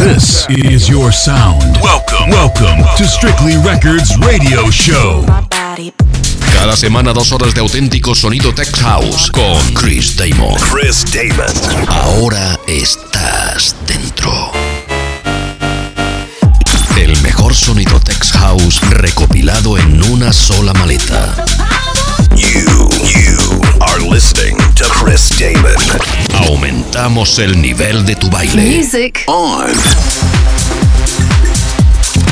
This is your sound. Welcome, welcome to Strictly Records Radio Show. Cada semana dos horas de auténtico sonido tech house con Chris Damon. Chris Damon. Ahora estás dentro. El mejor sonido tech house recopilado en una sola maleta. You, you are listening to Chris Damon. Aumentamos el nivel de tu baile. Music. On.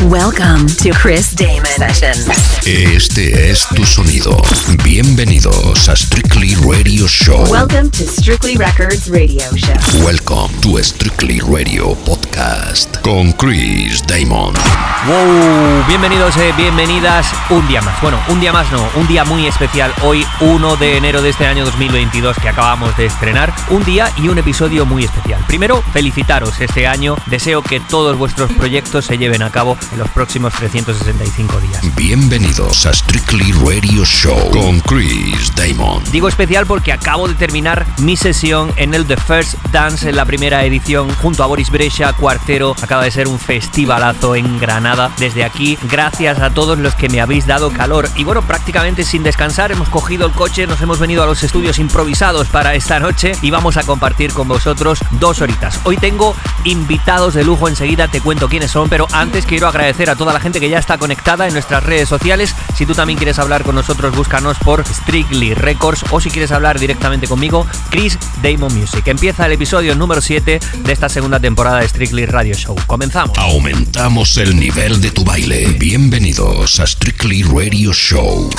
Welcome to Chris Damon Sessions. Este es tu sonido. Bienvenidos a Strictly Radio Show. Welcome to Strictly Records Radio Show. Welcome to Strictly Radio Podcast con Chris Damon. Wow, bienvenidos, eh, bienvenidas un día más. Bueno, un día más no, un día muy especial. Hoy, 1 de enero de este año 2022 que acabamos de estrenar. Un día y un episodio muy especial. Primero, felicitaros este año. Deseo que todos vuestros proyectos se lleven a cabo en los próximos 365 días. Bienvenidos a Strictly Radio Show con Chris Damon. Digo especial porque acabo de terminar mi sesión en el The First Dance en la primera edición junto a Boris Brescia, Cuartero. Acaba de ser un festivalazo en Granada. Desde aquí, gracias a todos los que me habéis dado calor. Y bueno, prácticamente sin descansar hemos cogido el coche, nos hemos venido a los estudios improvisados para esta noche y vamos a compartir con vosotros dos horitas. Hoy tengo invitados de lujo, enseguida te cuento quiénes son, pero antes quiero agradecer a toda la gente que ya está conectada en nuestras redes sociales. Si tú también quieres hablar con nosotros, búscanos por Strictly Records o si quieres hablar directamente conmigo, Chris Damon Music. Empieza el episodio número 7 de esta segunda temporada de Strictly Radio Show. Comenzamos. Aumentamos el nivel de tu baile. Bienvenidos a Strictly Radio Show.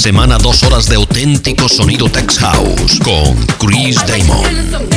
Semana dos horas de auténtico sonido Tex House con Chris Damon.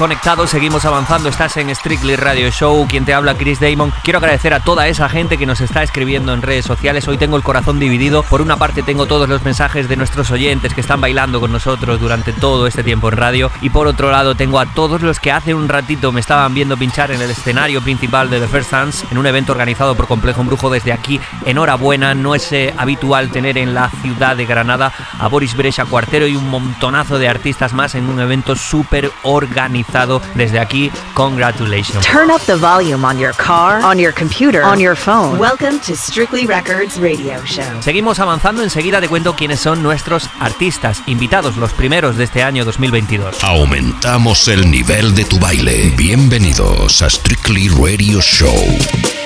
Connect seguimos avanzando, estás en Strictly Radio Show, quien te habla Chris Damon. Quiero agradecer a toda esa gente que nos está escribiendo en redes sociales. Hoy tengo el corazón dividido. Por una parte tengo todos los mensajes de nuestros oyentes que están bailando con nosotros durante todo este tiempo en radio. Y por otro lado tengo a todos los que hace un ratito me estaban viendo pinchar en el escenario principal de The First Dance en un evento organizado por Complejo Brujo desde aquí. Enhorabuena, no es eh, habitual tener en la ciudad de Granada a Boris Brescia Cuartero y un montonazo de artistas más en un evento súper organizado desde aquí. Congratulations. Turn up the volume on your car, on your computer, on your phone. Welcome to Strictly Records Radio Show. Seguimos avanzando, enseguida te cuento quiénes son nuestros artistas invitados, los primeros de este año 2022. Aumentamos el nivel de tu baile. Bienvenidos a Strictly Radio Show.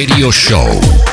Radio Show.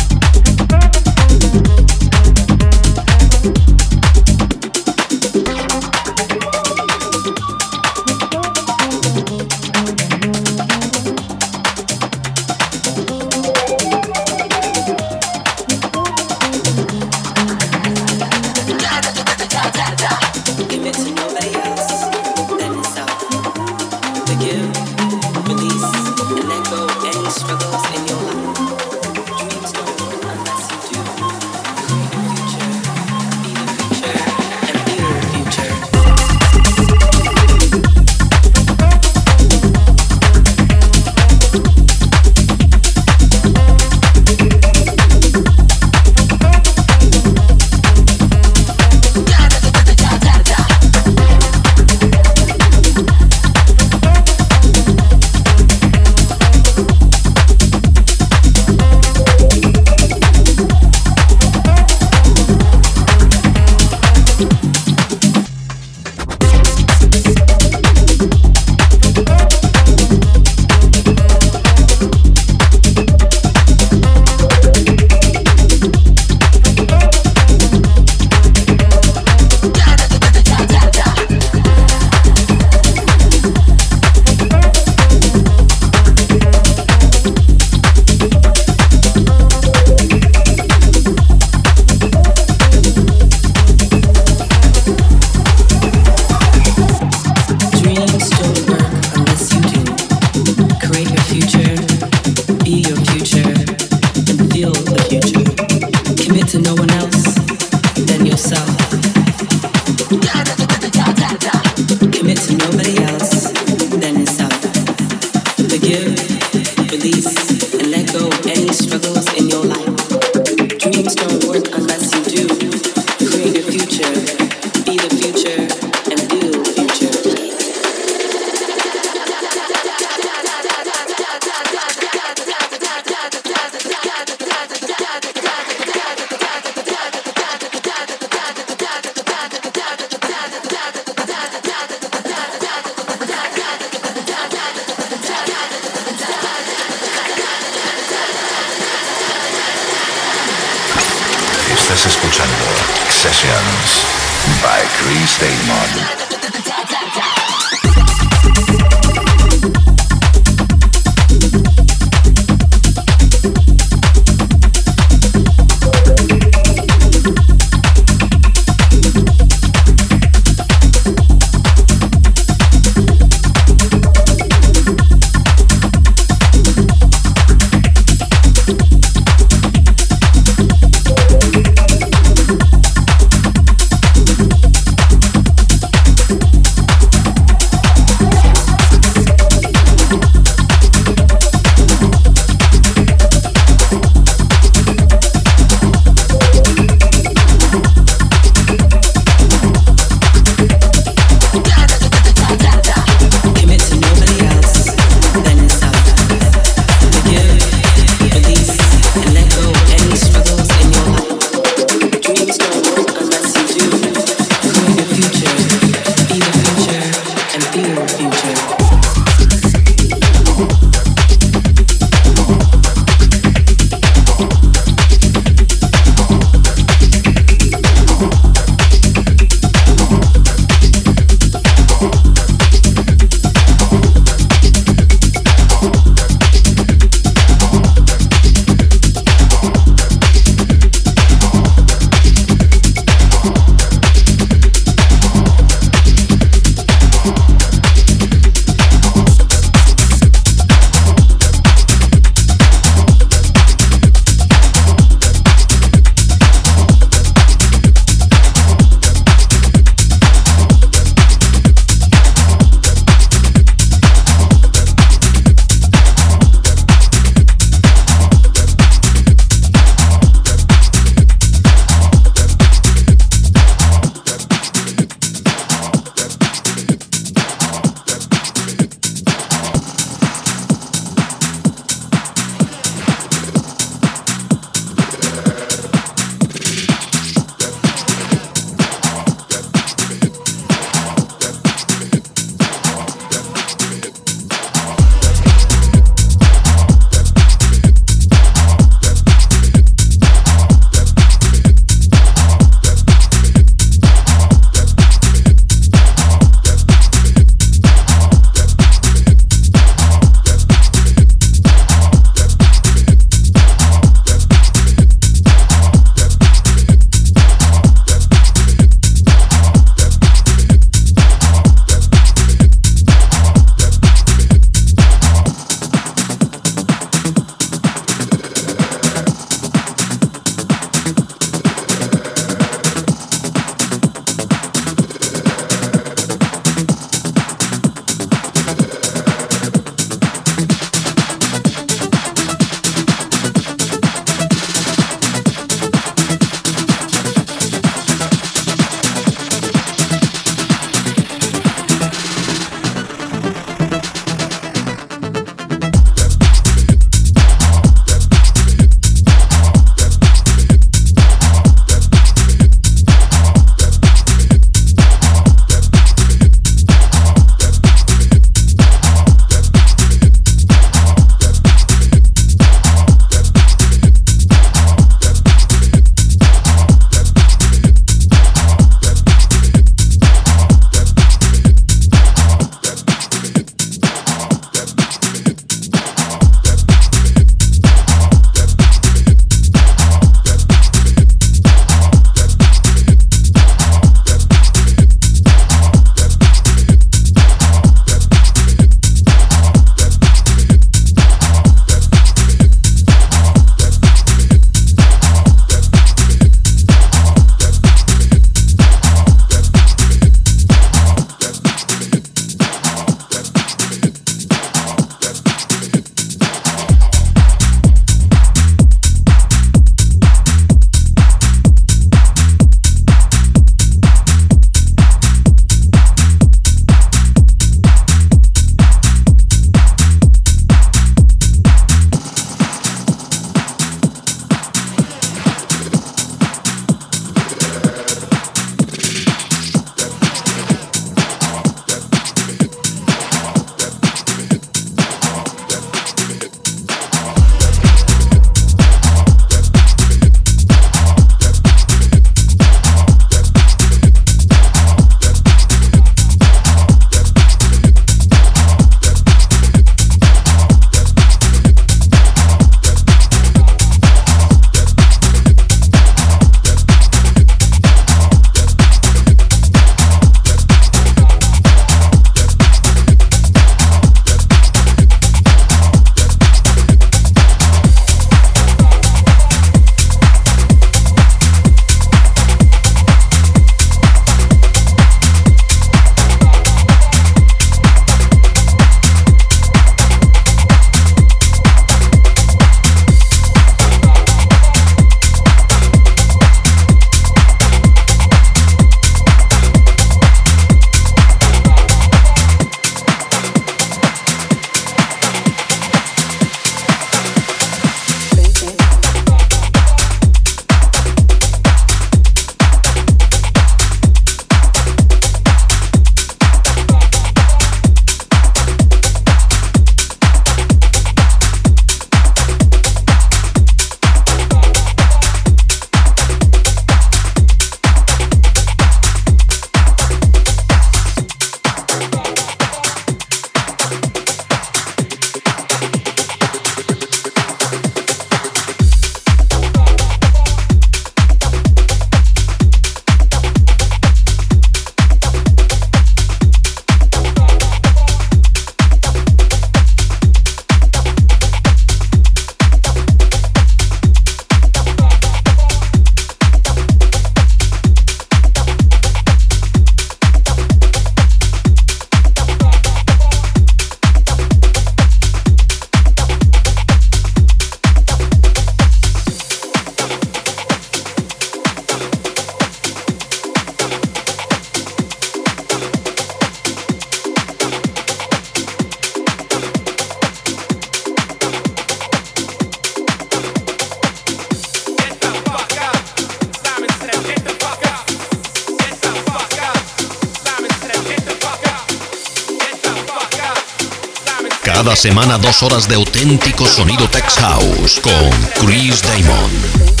Semana dos horas de auténtico sonido Tech House con Chris Damon.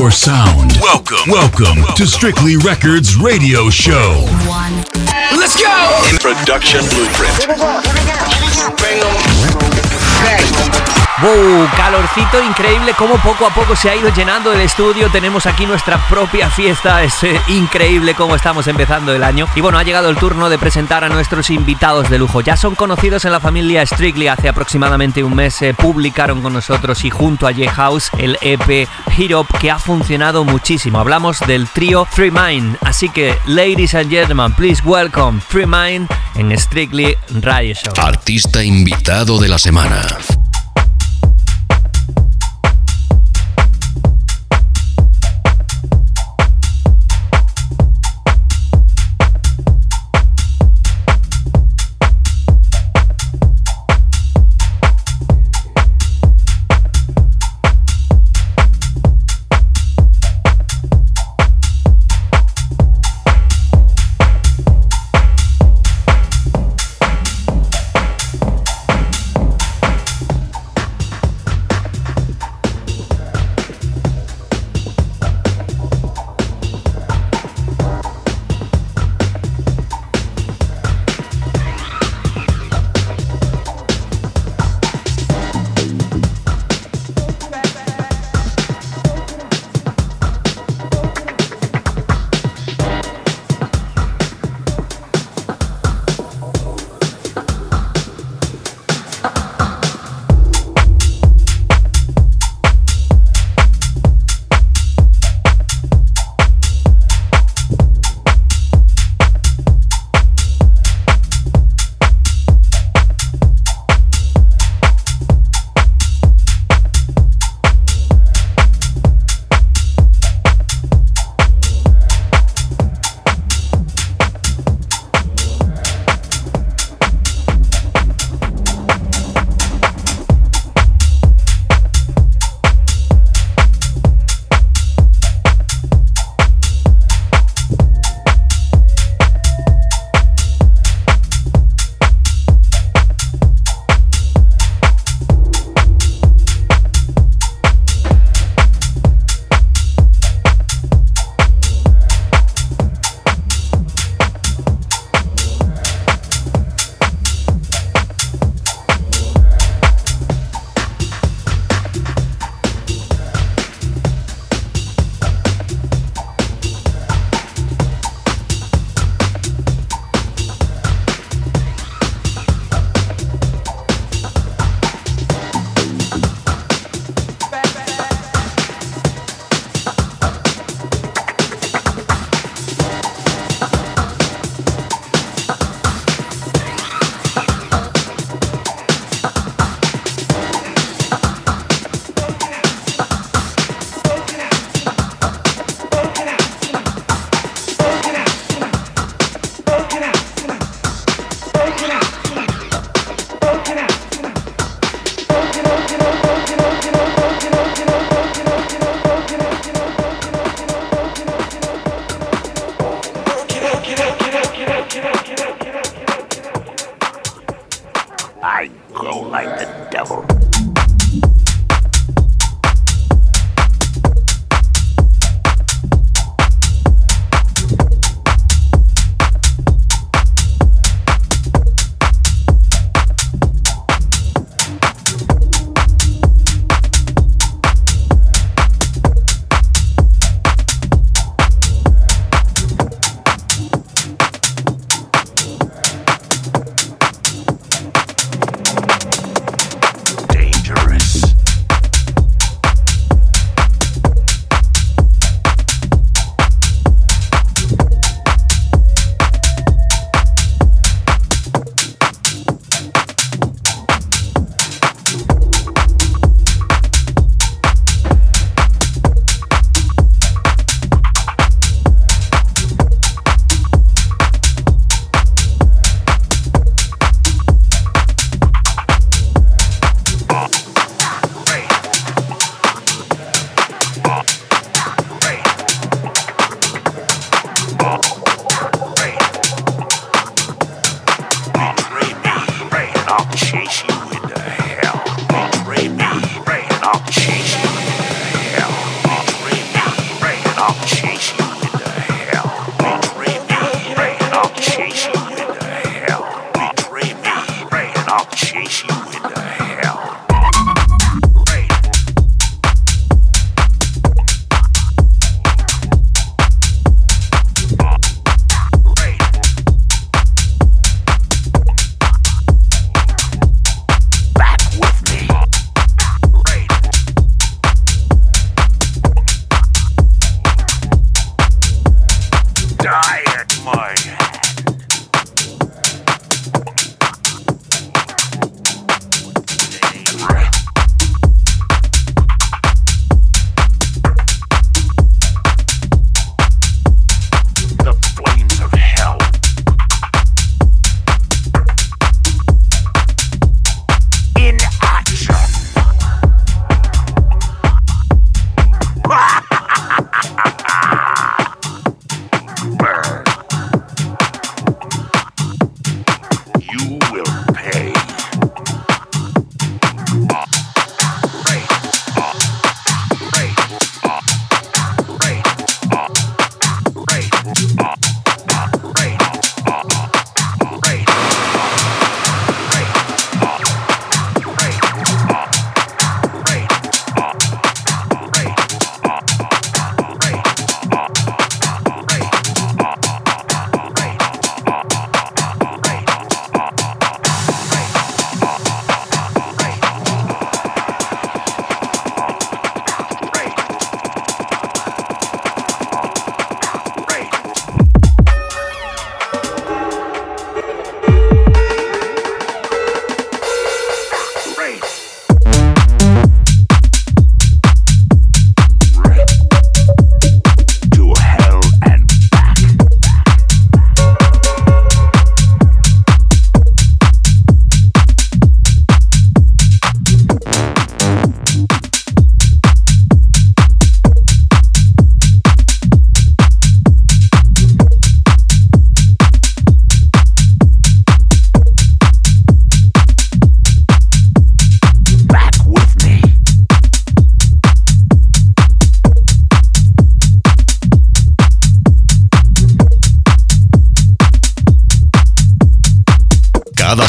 Your sound. Welcome, welcome to Strictly Records Radio Show. Let's go! In production blueprint. ¡Wow! Calorcito increíble, como poco a poco se ha ido llenando el estudio. Tenemos aquí nuestra propia fiesta. Es eh, increíble cómo estamos empezando el año. Y bueno, ha llegado el turno de presentar a nuestros invitados de lujo. Ya son conocidos en la familia Strictly. Hace aproximadamente un mes se publicaron con nosotros y junto a J-House el EP Hit Up que ha funcionado muchísimo. Hablamos del trío Free Mind. Así que, ladies and gentlemen, please welcome Free Mind en Strictly Radio Show. Artista invitado de la semana.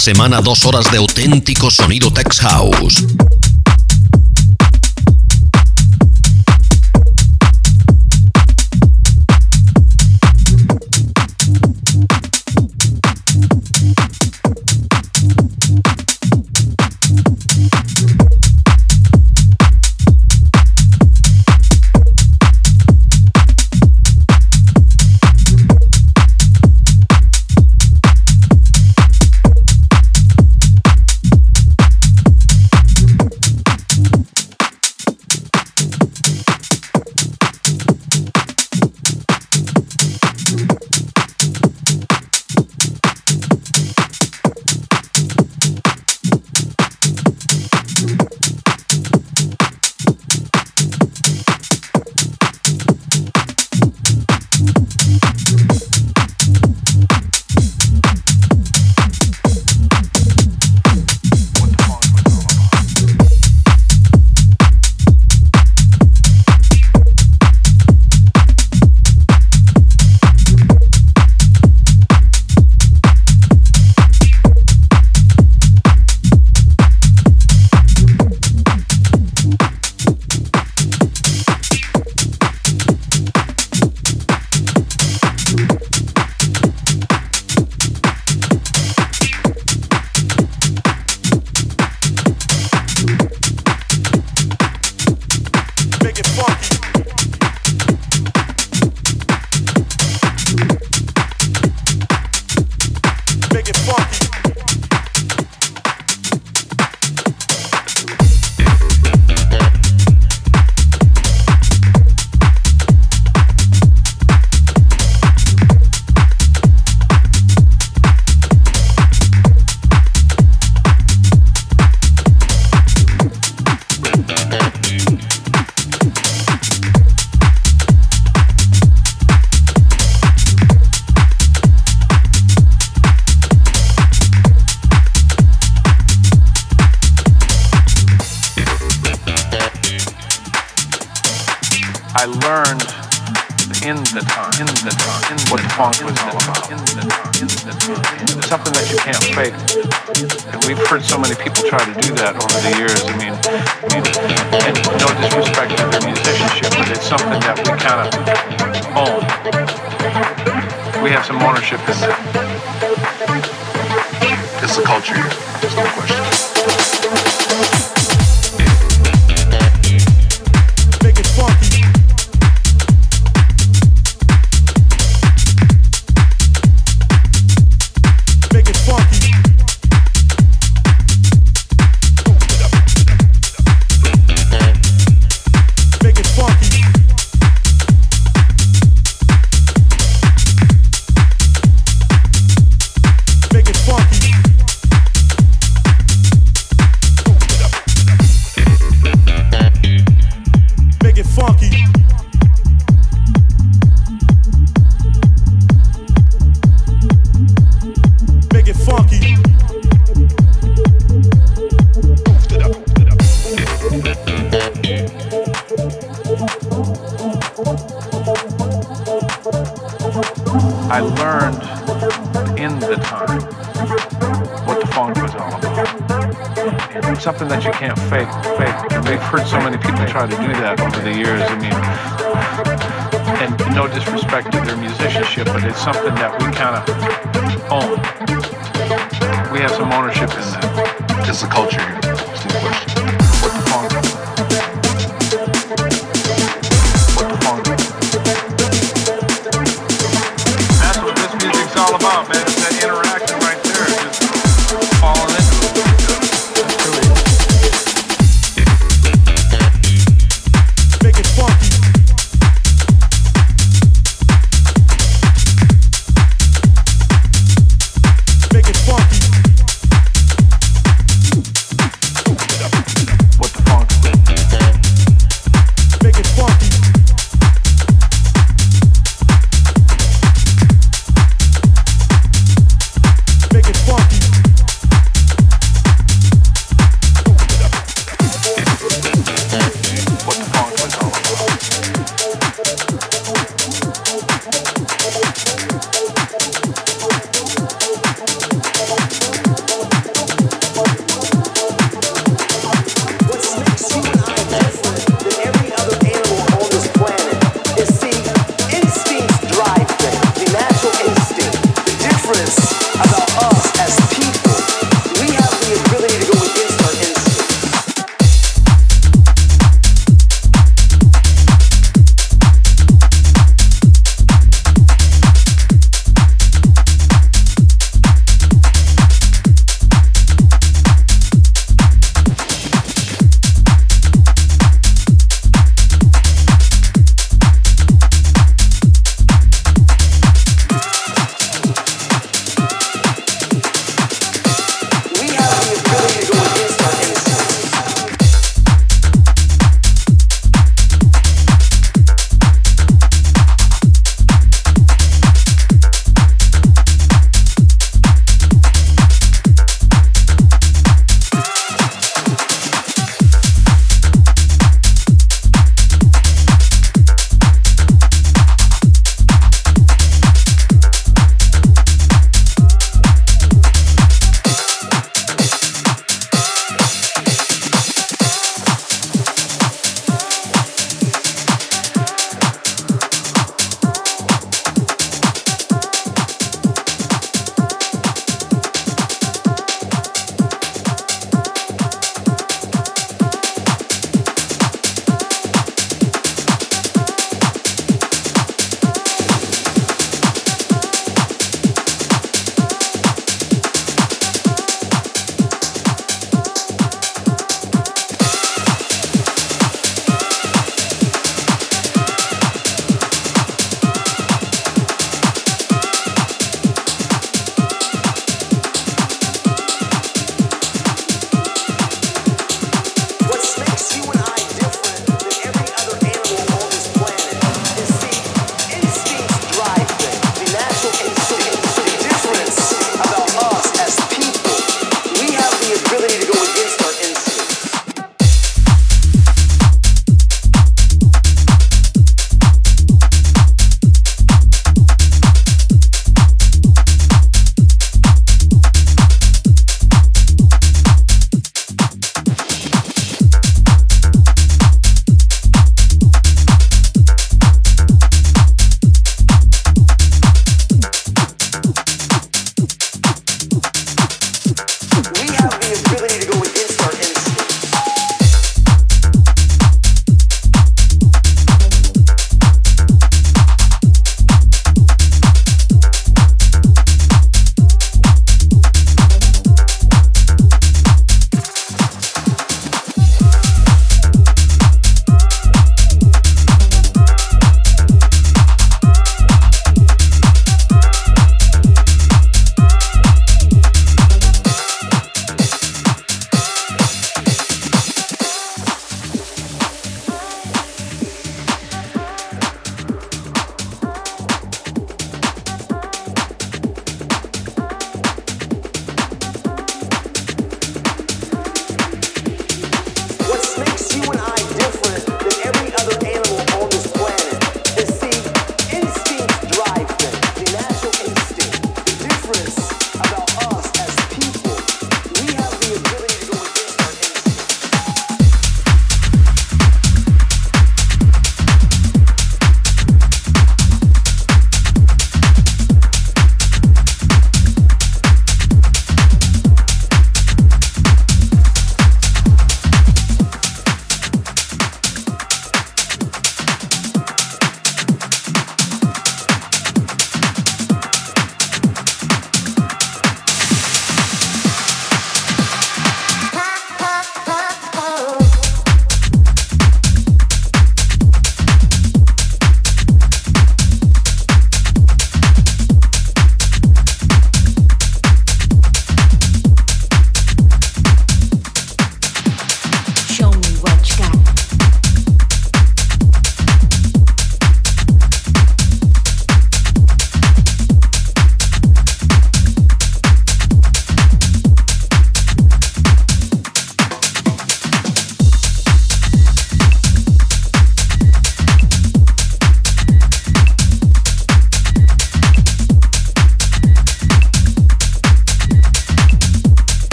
Semana dos horas de auténtico sonido Tex House. something that you can't fake. And we've heard so many people try to do that over the years. I mean, I mean and no disrespect to their musicianship, but it's something that we kind of own. We have some ownership in that. It's the culture here. There's no question.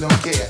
Welcome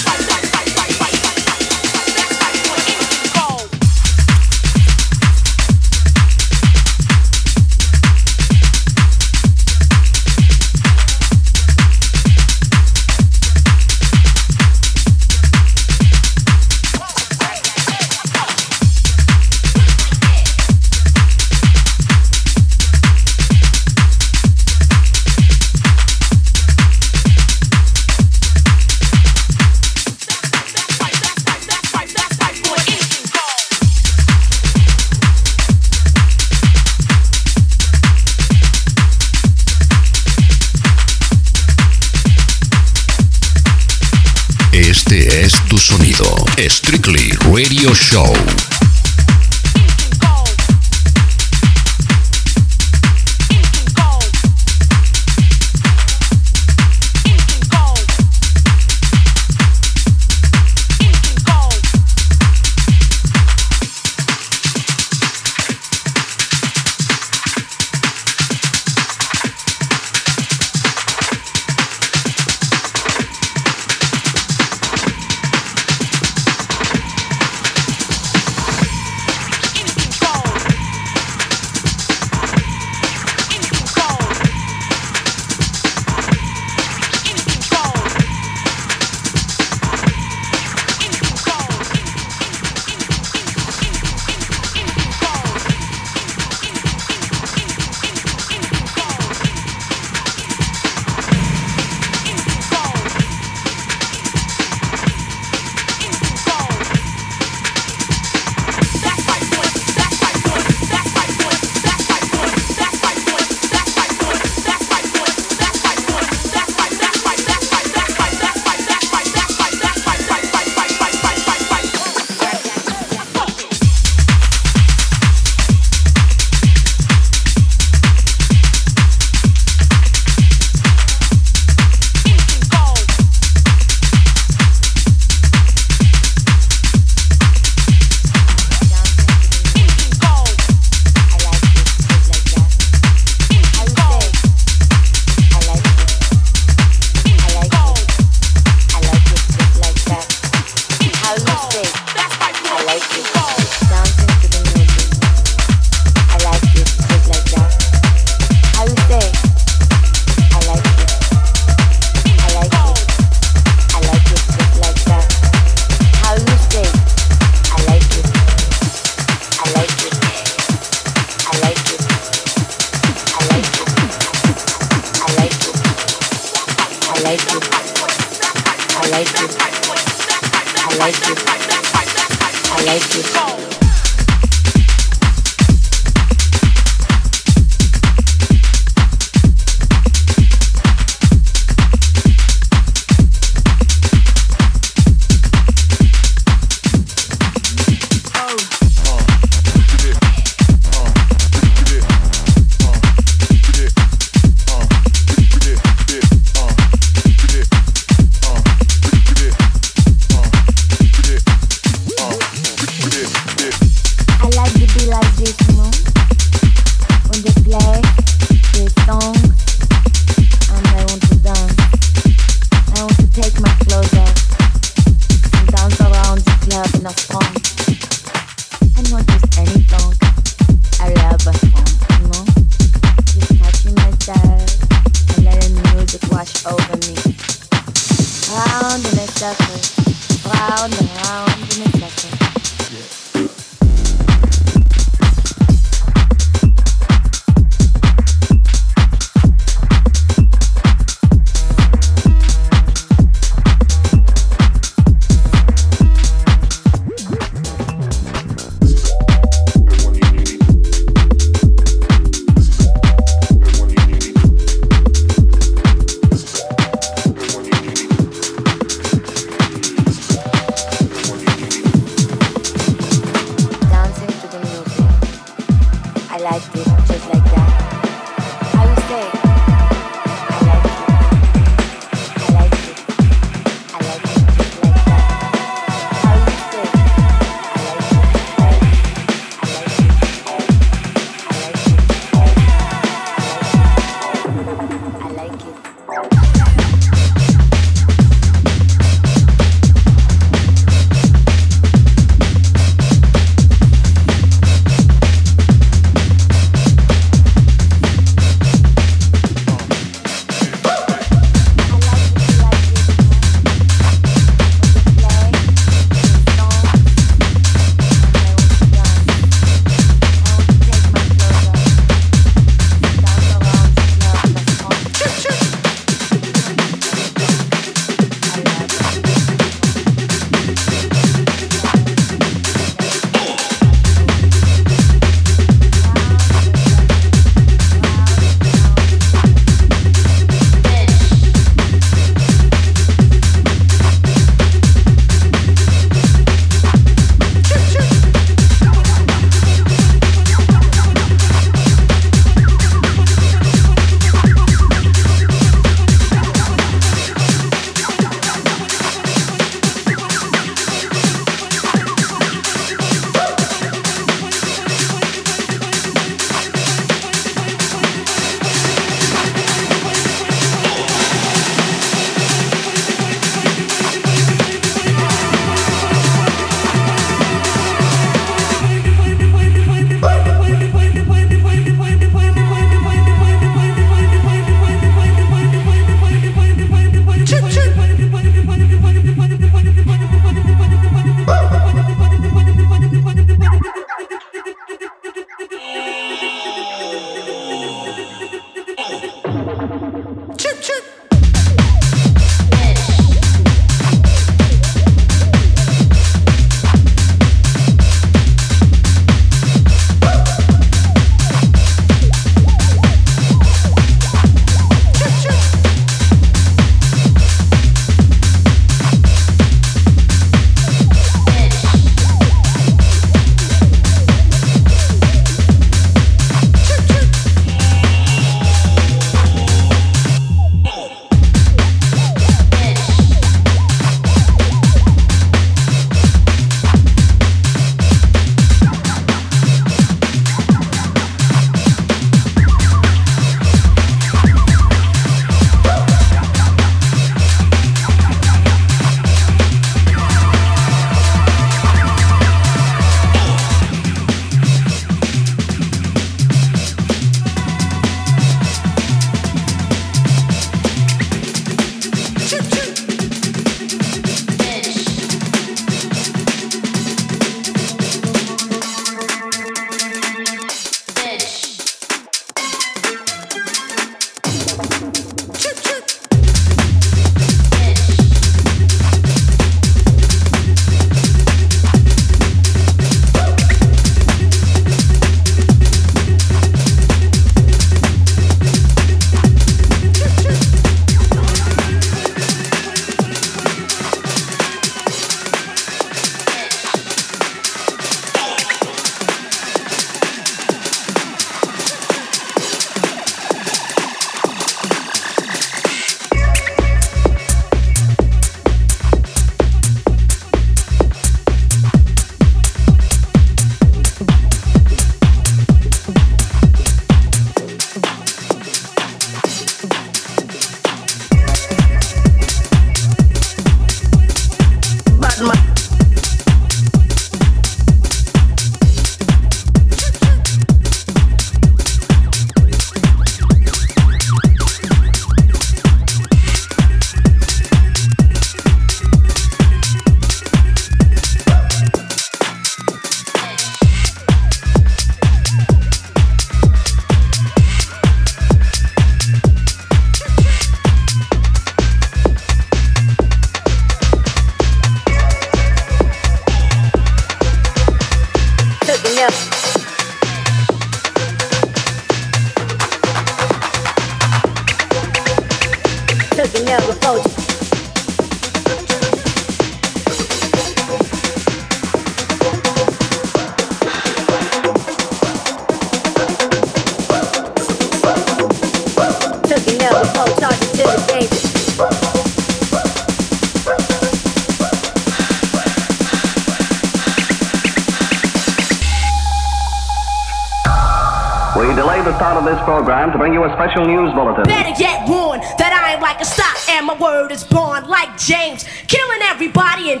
word is born like James, killing everybody and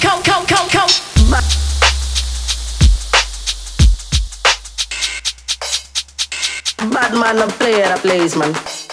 co co co co. Bad man, no play at a place, man.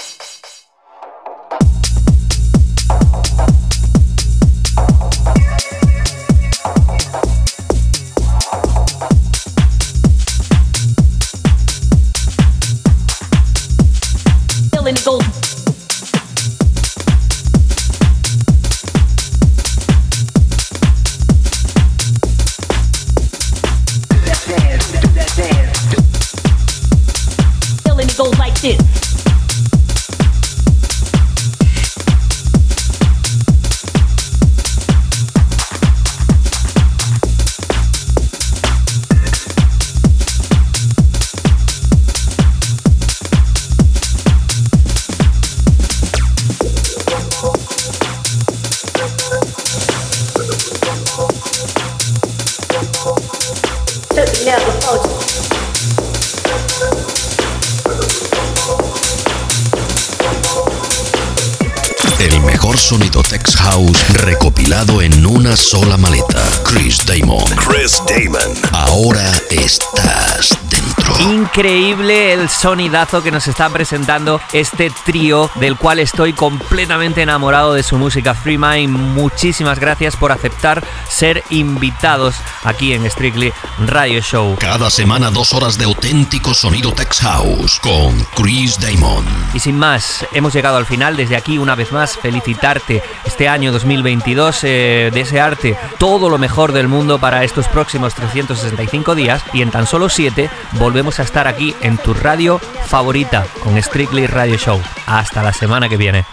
Increíble sonidazo que nos está presentando este trío del cual estoy completamente enamorado de su música Free Mind. Muchísimas gracias por aceptar ser invitados aquí en Strictly Radio Show. Cada semana dos horas de auténtico sonido Tex House con Chris Damon. Y sin más, hemos llegado al final. Desde aquí, una vez más, felicitarte este año 2022, eh, desearte todo lo mejor del mundo para estos próximos 365 días. Y en tan solo 7 volvemos a estar aquí en tu radio favorita con Strictly Radio Show. Hasta la semana que viene.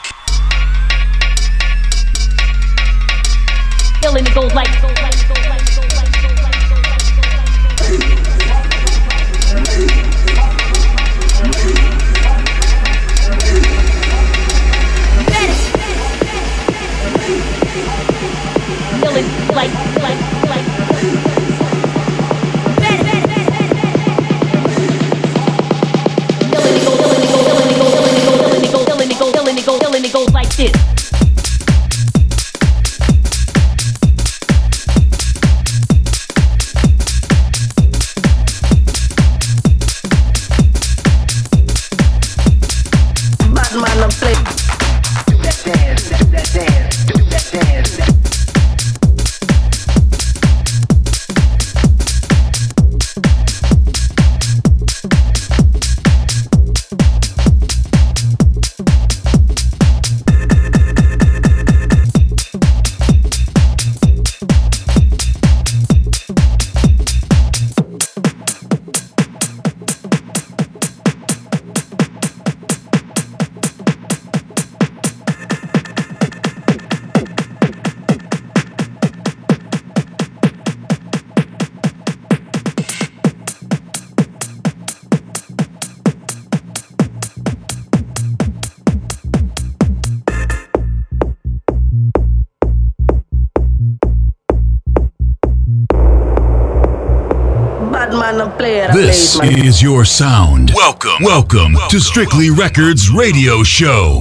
Is your sound. Welcome. Welcome to Strictly Records Radio Show.